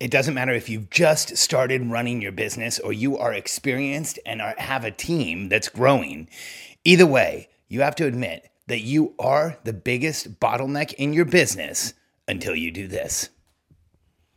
It doesn't matter if you've just started running your business or you are experienced and are, have a team that's growing. Either way, you have to admit that you are the biggest bottleneck in your business until you do this.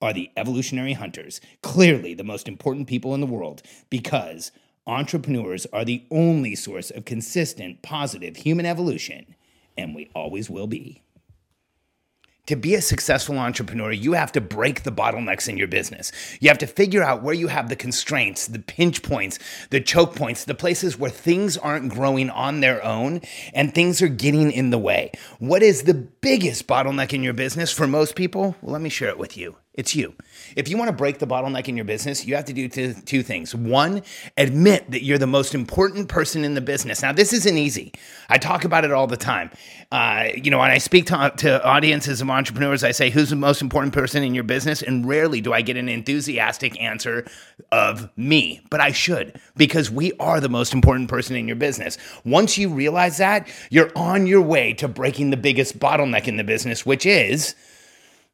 are the evolutionary hunters, clearly the most important people in the world, because entrepreneurs are the only source of consistent, positive human evolution, and we always will be to be a successful entrepreneur, you have to break the bottlenecks in your business. You have to figure out where you have the constraints, the pinch points, the choke points, the places where things aren't growing on their own and things are getting in the way. What is the biggest bottleneck in your business for most people? Well, let me share it with you. It's you. If you want to break the bottleneck in your business, you have to do two, two, things. One, admit that you're the most important person in the business. Now, this isn't easy. I talk about it all the time. Uh, you know, when I speak to, to audiences of entrepreneurs, I say, Who's the most important person in your business? And rarely do I get an enthusiastic answer of me, but I should because we are the most important person in your business. Once you realize that, you're on your way to breaking the biggest bottleneck in the business, which is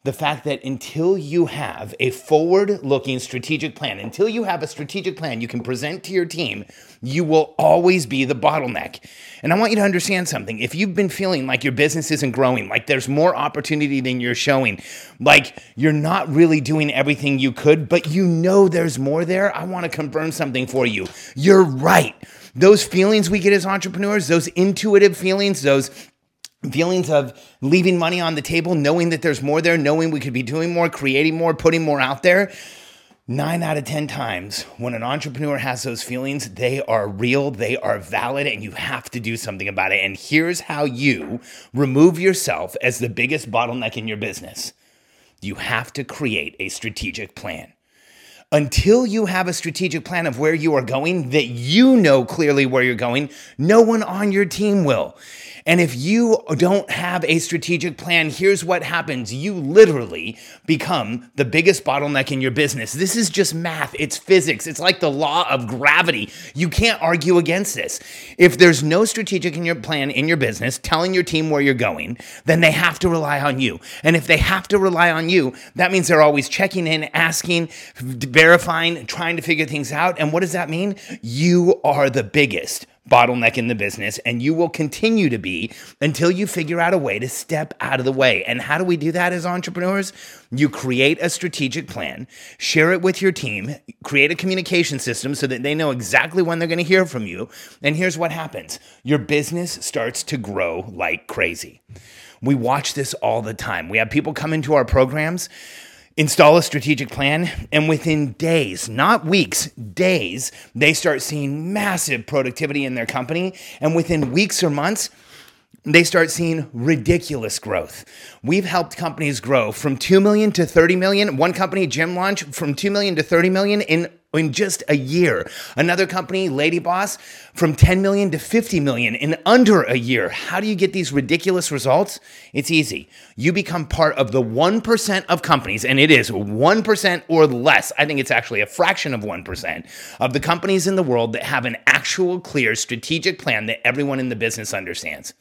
the fact that until you have a forward looking strategic plan, until you have a strategic plan you can present to your team, you will always be the bottleneck. And I want you to understand something. If you've been feeling like your business isn't growing, like there's more opportunity than you're showing, like you're not really doing everything you could, but you know there's more there, I want to confirm something for you. You're right. Those feelings we get as entrepreneurs, those intuitive feelings, those feelings of leaving money on the table, knowing that there's more there, knowing we could be doing more, creating more, putting more out there. Nine out of 10 times when an entrepreneur has those feelings, they are real, they are valid, and you have to do something about it. And here's how you remove yourself as the biggest bottleneck in your business you have to create a strategic plan until you have a strategic plan of where you are going, that you know clearly where you're going, no one on your team will. And if you don't have a strategic plan, here's what happens. You literally become the biggest bottleneck in your business. This is just math, it's physics, it's like the law of gravity. You can't argue against this. If there's no strategic in your plan in your business telling your team where you're going, then they have to rely on you. And if they have to rely on you, that means they're always checking in, asking, verifying, trying to figure things out. And what does that mean? You are the biggest bottleneck in the business, and you will continue to be until you figure out a way to step out of the way. And how do we do that as entrepreneurs? You create a strategic plan, share it with your team, create a communication system so that they know exactly when they're going to hear from you. And here's what happens your business starts to grow like crazy. We watch this all the time. We have people come into our programs install a strategic plan, and within days, not weeks, days, they start seeing massive productivity in their company. And within weeks or months, they start seeing ridiculous growth. We've helped companies grow from 2 million to 30 million. One company, Gym Launch, from 2 million to 30 million in in just a year. Another company, Lady Boss, from 10 million to 50 million in under a year. How do you get these ridiculous results? It's easy. You become part of the 1% of companies, and it is 1% or less. I think it's actually a fraction of 1% of the companies in the world that have an actual clear strategic plan that everyone in the business understands.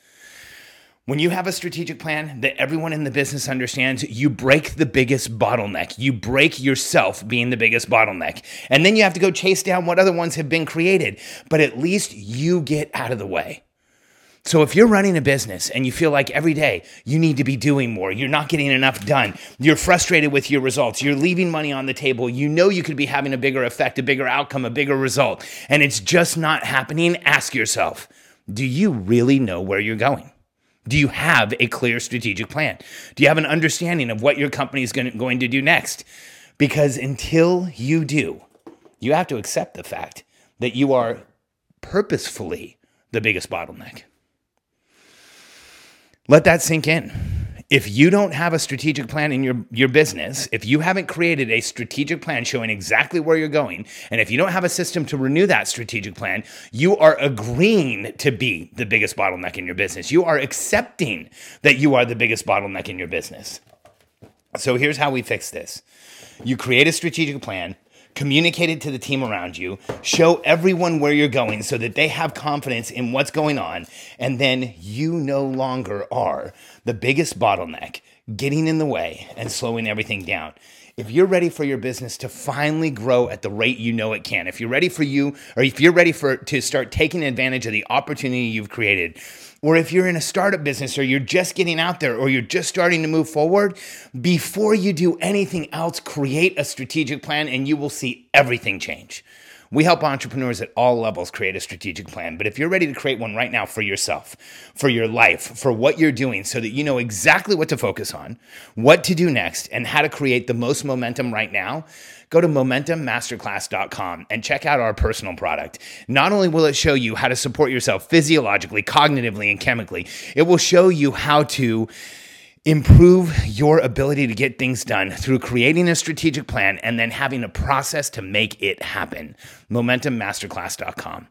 When you have a strategic plan that everyone in the business understands, you break the biggest bottleneck. You break yourself being the biggest bottleneck. And then you have to go chase down what other ones have been created. But at least you get out of the way. So if you're running a business and you feel like every day you need to be doing more, you're not getting enough done, you're frustrated with your results, you're leaving money on the table, you know you could be having a bigger effect, a bigger outcome, a bigger result, and it's just not happening, ask yourself, do you really know where you're going? Do you have a clear strategic plan? Do you have an understanding of what your company is going to do next? Because until you do, you have to accept the fact that you are purposefully the biggest bottleneck. Let that sink in. If you don't have a strategic plan in your, your business, if you haven't created a strategic plan showing exactly where you're going, and if you don't have a system to renew that strategic plan, you are agreeing to be the biggest bottleneck in your business. You are accepting that you are the biggest bottleneck in your business. So here's how we fix this you create a strategic plan, communicate it to the team around you, show everyone where you're going so that they have confidence in what's going on, and then you no longer are the biggest bottleneck getting in the way and slowing everything down. If you're ready for your business to finally grow at the rate you know it can, if you're ready for you, or if you're ready for to start taking advantage of the opportunity you've created, or if you're in a startup business or you're just getting out there or you're just starting to move forward, before you do anything else, create a strategic plan and you will see everything change. We help entrepreneurs at all levels create a strategic plan. But if you're ready to create one right now for yourself, for your life, for what you're doing, so that you know exactly what to focus on, what to do next, and how to create the most momentum right now, go to momentummasterclass.com and check out our personal product. Not only will it show you how to support yourself physiologically, cognitively, and chemically, it will show you how to improve your ability to get things done through creating a strategic plan and then having a process to make it happen. MomentumMasterclass.com.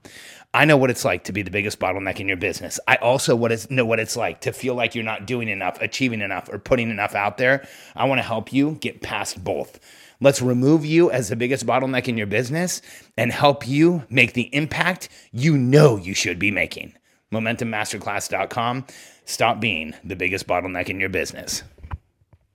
I know what it's like to be the biggest bottleneck in your business. I also know what it's like to feel like you're not doing enough, achieving enough, or putting enough out there. I want to help you get past both. Let's remove you as the biggest bottleneck in your business and help you make the impact you know you should be making. MomentumMasterclass.com. Stop being the biggest bottleneck in your business.